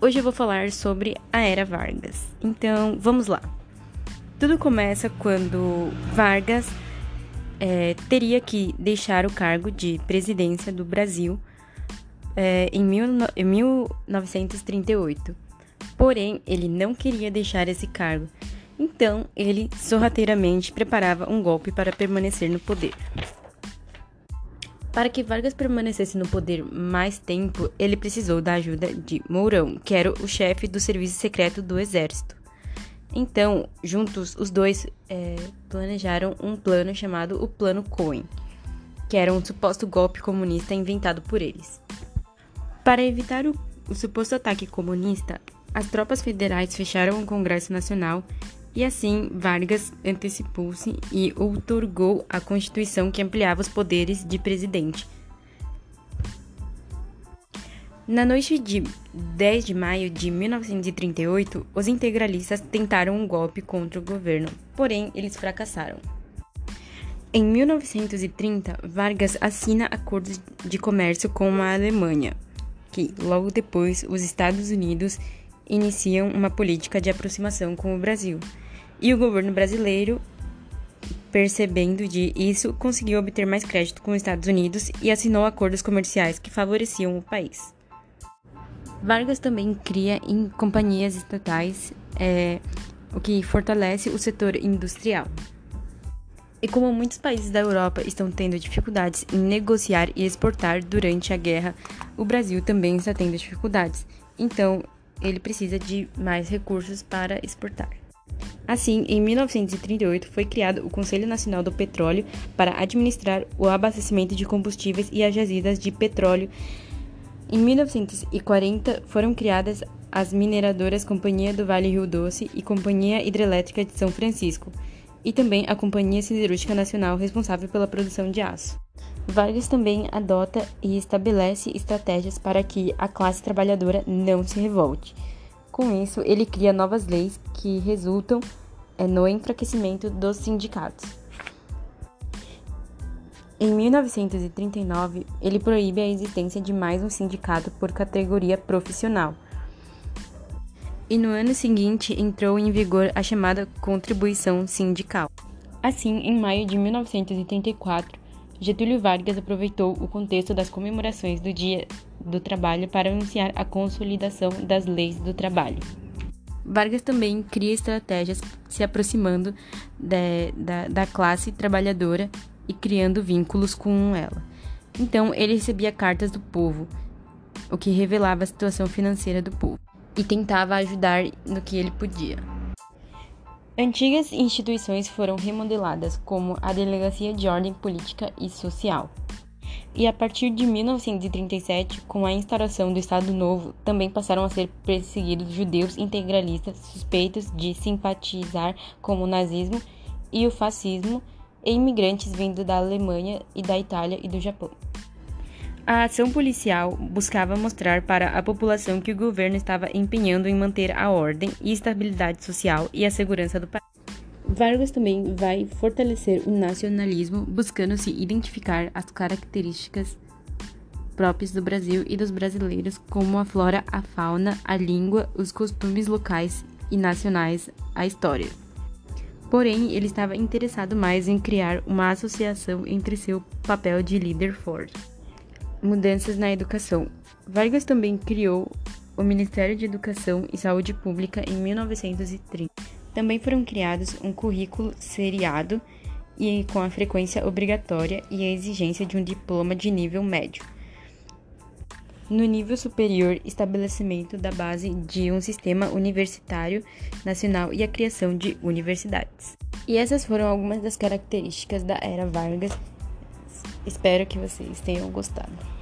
Hoje eu vou falar sobre a Era Vargas. Então, vamos lá. Tudo começa quando Vargas é, teria que deixar o cargo de presidência do Brasil é, em, mil, em 1938. Porém, ele não queria deixar esse cargo. Então, ele sorrateiramente preparava um golpe para permanecer no poder. Para que Vargas permanecesse no poder mais tempo, ele precisou da ajuda de Mourão, que era o chefe do serviço secreto do exército. Então, juntos, os dois é, planejaram um plano chamado o Plano Cohen, que era um suposto golpe comunista inventado por eles. Para evitar o, o suposto ataque comunista, as tropas federais fecharam o Congresso Nacional e assim, Vargas antecipou-se e outorgou a Constituição que ampliava os poderes de presidente. Na noite de 10 de maio de 1938, os integralistas tentaram um golpe contra o governo, porém eles fracassaram. Em 1930, Vargas assina acordos de comércio com a Alemanha, que logo depois os Estados Unidos iniciam uma política de aproximação com o Brasil. E o governo brasileiro, percebendo de isso, conseguiu obter mais crédito com os Estados Unidos e assinou acordos comerciais que favoreciam o país. Vargas também cria em companhias estatais, é, o que fortalece o setor industrial. E como muitos países da Europa estão tendo dificuldades em negociar e exportar durante a guerra, o Brasil também está tendo dificuldades. Então, ele precisa de mais recursos para exportar. Assim, em 1938 foi criado o Conselho Nacional do Petróleo para administrar o abastecimento de combustíveis e as jazidas de petróleo. Em 1940 foram criadas as mineradoras Companhia do Vale Rio Doce e Companhia Hidrelétrica de São Francisco, e também a Companhia Siderúrgica Nacional responsável pela produção de aço. Vargas também adota e estabelece estratégias para que a classe trabalhadora não se revolte. Com isso, ele cria novas leis que resultam é, no enfraquecimento dos sindicatos. Em 1939, ele proíbe a existência de mais um sindicato por categoria profissional. E no ano seguinte entrou em vigor a chamada contribuição sindical. Assim, em maio de 1934, Getúlio Vargas aproveitou o contexto das comemorações do Dia do Trabalho para anunciar a consolidação das leis do trabalho. Vargas também cria estratégias se aproximando de, da, da classe trabalhadora e criando vínculos com ela. Então, ele recebia cartas do povo, o que revelava a situação financeira do povo, e tentava ajudar no que ele podia. Antigas instituições foram remodeladas, como a Delegacia de Ordem Política e Social. E a partir de 1937, com a instauração do Estado Novo, também passaram a ser perseguidos judeus integralistas suspeitos de simpatizar com o nazismo e o fascismo e imigrantes vindo da Alemanha e da Itália e do Japão. A ação policial buscava mostrar para a população que o governo estava empenhando em manter a ordem e estabilidade social e a segurança do país. Vargas também vai fortalecer o nacionalismo, buscando se identificar as características próprias do Brasil e dos brasileiros, como a flora, a fauna, a língua, os costumes locais e nacionais, a história. Porém, ele estava interessado mais em criar uma associação entre seu papel de líder forte mudanças na educação. Vargas também criou o Ministério de Educação e Saúde Pública em 1930. Também foram criados um currículo seriado e com a frequência obrigatória e a exigência de um diploma de nível médio. No nível superior, estabelecimento da base de um sistema universitário nacional e a criação de universidades. E essas foram algumas das características da era Vargas. Espero que vocês tenham gostado.